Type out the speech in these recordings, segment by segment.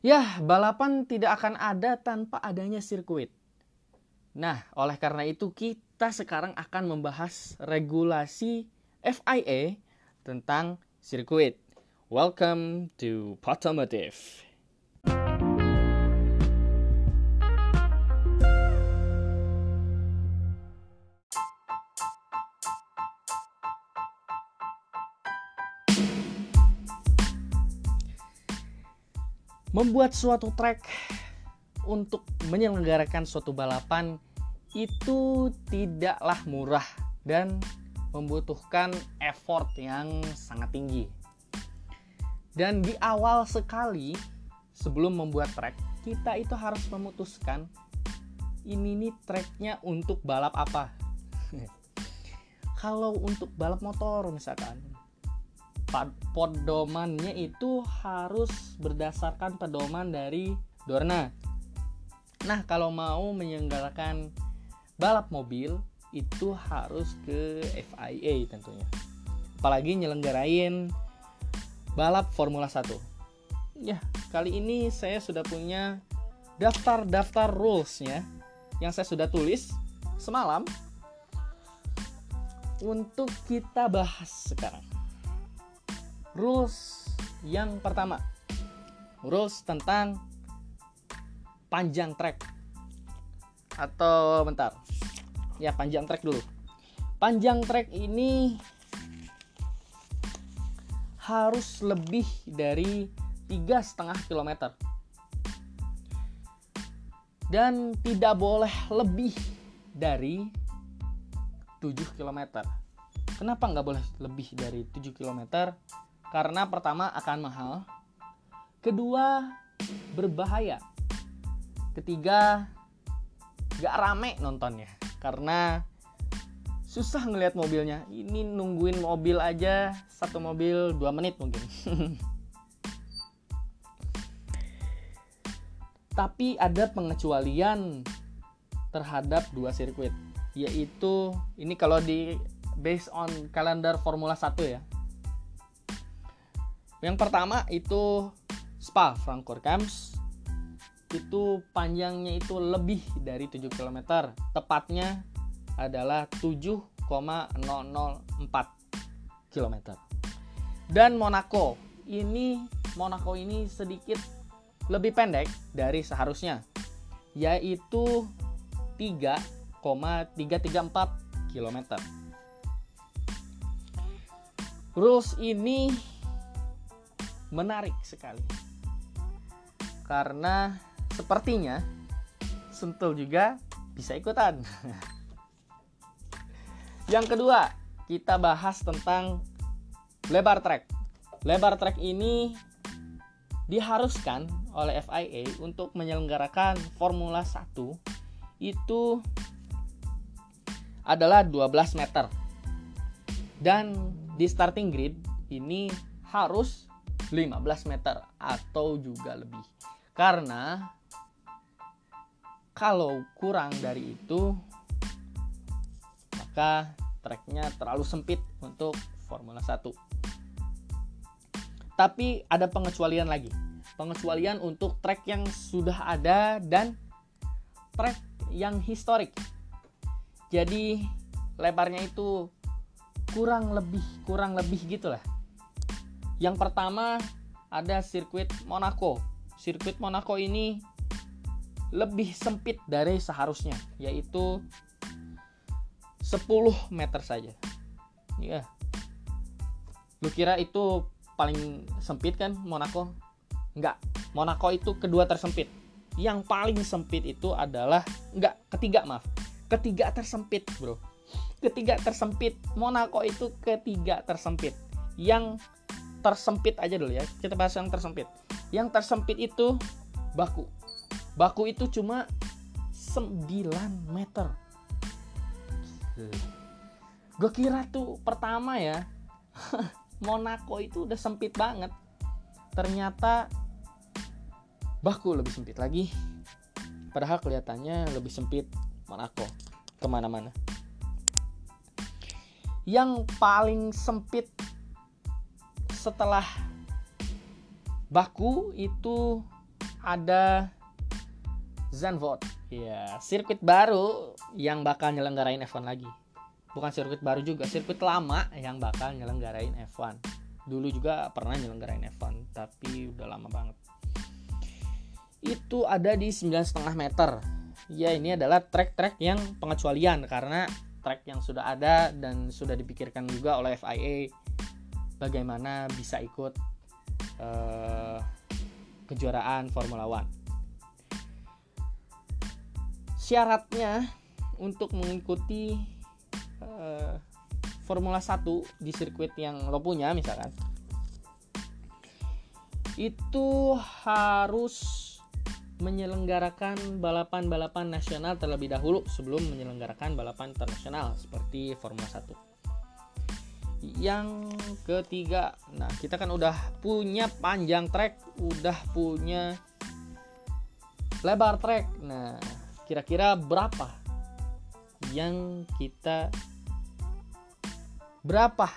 Ya, balapan tidak akan ada tanpa adanya sirkuit. Nah, oleh karena itu kita sekarang akan membahas regulasi FIA tentang sirkuit. Welcome to Potomotive. Membuat suatu track untuk menyelenggarakan suatu balapan itu tidaklah murah dan membutuhkan effort yang sangat tinggi. Dan di awal sekali sebelum membuat track, kita itu harus memutuskan ini nih tracknya untuk balap apa. Kalau untuk balap motor misalkan, pedomannya itu harus berdasarkan pedoman dari Dorna. Nah, kalau mau menyelenggarakan balap mobil itu harus ke FIA tentunya. Apalagi nyelenggarain balap Formula 1. Ya, kali ini saya sudah punya daftar-daftar rulesnya yang saya sudah tulis semalam untuk kita bahas sekarang rules yang pertama. Rules tentang panjang track. Atau bentar. Ya panjang track dulu. Panjang track ini harus lebih dari tiga setengah kilometer. Dan tidak boleh lebih dari 7 km. Kenapa nggak boleh lebih dari 7 km? Karena pertama akan mahal, kedua berbahaya, ketiga gak rame nontonnya karena susah ngelihat mobilnya. Ini nungguin mobil aja satu mobil dua menit mungkin. Tapi ada pengecualian terhadap dua sirkuit, yaitu ini kalau di based on kalender Formula 1 ya yang pertama itu Spa Francorchamps itu panjangnya itu lebih dari 7 km. Tepatnya adalah 7,004 km. Dan Monaco, ini Monaco ini sedikit lebih pendek dari seharusnya, yaitu 3,334 km. Rules ini menarik sekali. Karena sepertinya Sentul juga bisa ikutan. Yang kedua, kita bahas tentang lebar track. Lebar track ini diharuskan oleh FIA untuk menyelenggarakan Formula 1 itu adalah 12 meter. Dan di starting grid ini harus 15 meter atau juga lebih. Karena kalau kurang dari itu maka treknya terlalu sempit untuk Formula 1. Tapi ada pengecualian lagi. Pengecualian untuk trek yang sudah ada dan trek yang historik. Jadi lebarnya itu kurang lebih kurang lebih gitulah yang pertama ada sirkuit Monaco. Sirkuit Monaco ini lebih sempit dari seharusnya, yaitu 10 meter saja. Ya. Lu kira itu paling sempit kan Monaco? Enggak. Monaco itu kedua tersempit. Yang paling sempit itu adalah enggak, ketiga maaf. Ketiga tersempit, Bro. Ketiga tersempit. Monaco itu ketiga tersempit. Yang tersempit aja dulu ya. Kita bahas yang tersempit. Yang tersempit itu baku. Baku itu cuma 9 meter. Gue kira tuh pertama ya. Monaco itu udah sempit banget. Ternyata baku lebih sempit lagi. Padahal kelihatannya lebih sempit Monaco ke mana-mana. Yang paling sempit setelah baku itu ada Zandvoort. Ya, sirkuit baru yang bakal nyelenggarain F1 lagi. Bukan sirkuit baru juga, sirkuit lama yang bakal nyelenggarain F1. Dulu juga pernah nyelenggarain F1, tapi udah lama banget. Itu ada di 9,5 meter. Ya, ini adalah trek-trek yang pengecualian karena trek yang sudah ada dan sudah dipikirkan juga oleh FIA bagaimana bisa ikut uh, kejuaraan Formula One syaratnya untuk mengikuti uh, Formula 1 di sirkuit yang lo punya misalkan itu harus menyelenggarakan balapan-balapan nasional terlebih dahulu sebelum menyelenggarakan balapan internasional seperti Formula 1. Yang ketiga, nah kita kan udah punya panjang trek, udah punya lebar trek. Nah, kira-kira berapa yang kita berapa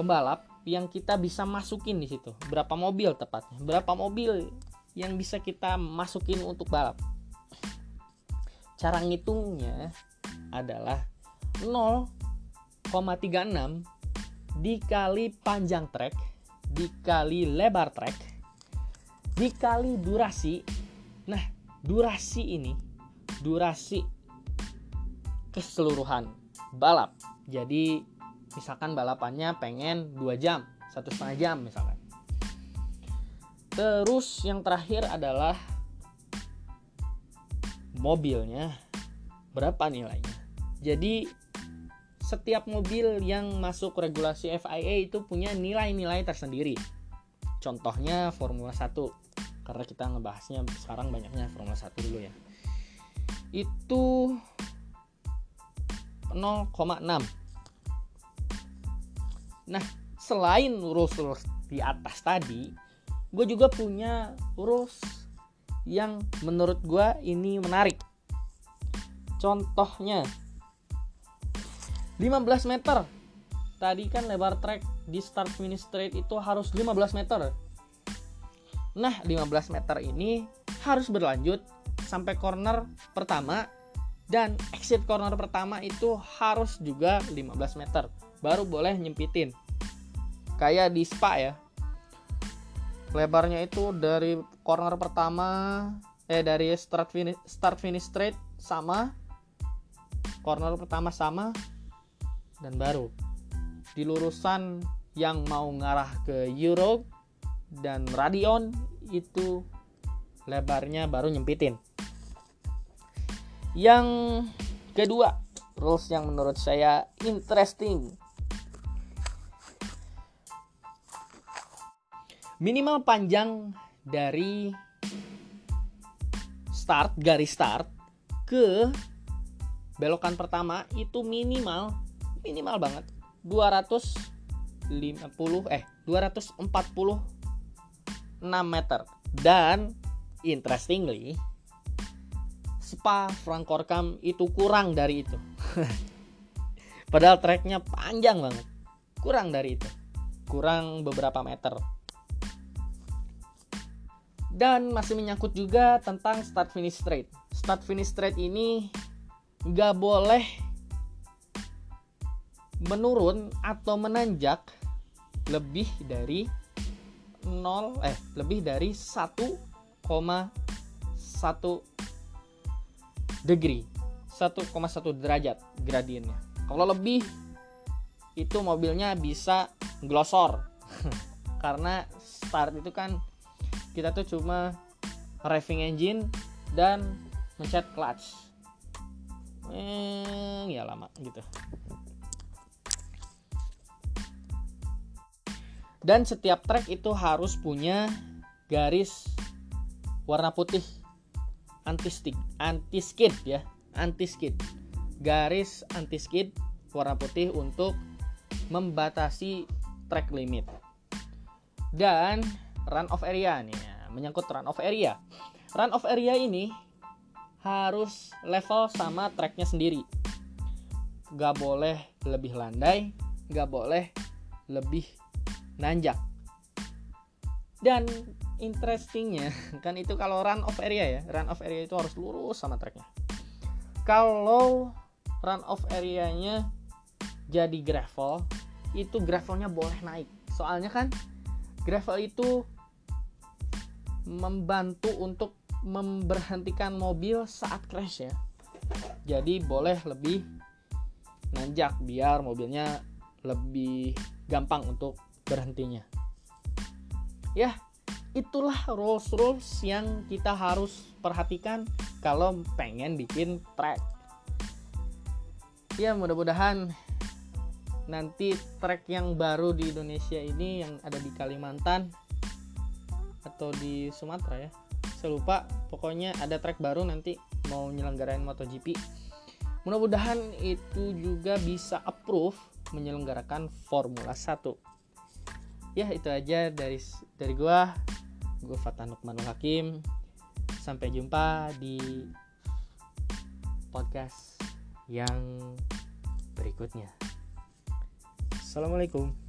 pembalap yang kita bisa masukin di situ? Berapa mobil tepatnya? Berapa mobil yang bisa kita masukin untuk balap? Cara ngitungnya adalah 0,36 dikali panjang trek dikali lebar trek dikali durasi. Nah durasi ini durasi keseluruhan balap. Jadi misalkan balapannya pengen 2 jam satu setengah jam misalkan. Terus yang terakhir adalah mobilnya. Berapa nilainya? Jadi setiap mobil yang masuk regulasi FIA itu punya nilai-nilai tersendiri. Contohnya Formula 1 karena kita ngebahasnya sekarang banyaknya Formula 1 dulu ya. Itu 0,6 nah selain rules-rules di atas tadi gue juga punya rules yang menurut gue ini menarik. Contohnya 15 meter tadi kan lebar track di start finish straight itu harus 15 meter Nah, 15 meter ini harus berlanjut sampai corner pertama dan exit corner pertama itu harus juga 15 meter. Baru boleh nyempitin. Kayak di Spa ya. Lebarnya itu dari corner pertama eh dari start finish start finish straight sama corner pertama sama dan baru di lurusan yang mau ngarah ke Euro dan Radion itu lebarnya baru nyempitin. Yang kedua, rules yang menurut saya interesting. Minimal panjang dari start garis start ke belokan pertama itu minimal minimal banget. 250 eh 240 6 meter. Dan interestingly Spa Francorcam itu kurang dari itu. Padahal treknya panjang banget. Kurang dari itu. Kurang beberapa meter. Dan masih menyangkut juga tentang start finish straight. Start finish straight ini nggak boleh menurun atau menanjak lebih dari 0 eh lebih dari 1,1 degree. 1,1 derajat gradiennya. Kalau lebih itu mobilnya bisa glosor karena start itu kan kita tuh cuma revving engine dan mencet clutch. Eh, ya lama gitu dan setiap track itu harus punya garis warna putih. Anti stick anti skid ya. Anti skid garis anti skid warna putih untuk membatasi track limit. Dan run off area nih ya, menyangkut run off area. Run off area ini harus level sama tracknya sendiri. Gak boleh lebih landai gak boleh lebih nanjak. Dan interestingnya kan itu kalau run off area ya run off area itu harus lurus sama treknya kalau run off areanya jadi gravel itu gravelnya boleh naik. Soalnya kan gravel itu membantu untuk memberhentikan mobil saat crash ya. Jadi boleh lebih nanjak biar mobilnya lebih gampang untuk berhentinya. Ya itulah rules rules yang kita harus perhatikan kalau pengen bikin track. Ya mudah-mudahan nanti track yang baru di Indonesia ini yang ada di Kalimantan atau di Sumatera ya saya lupa. Pokoknya ada track baru nanti mau nyelenggarain MotoGP. Mudah-mudahan itu juga bisa approve menyelenggarakan Formula 1 ya itu aja dari dari gua. Gue Fatanuk Manul Hakim. Sampai jumpa di podcast yang berikutnya. Assalamualaikum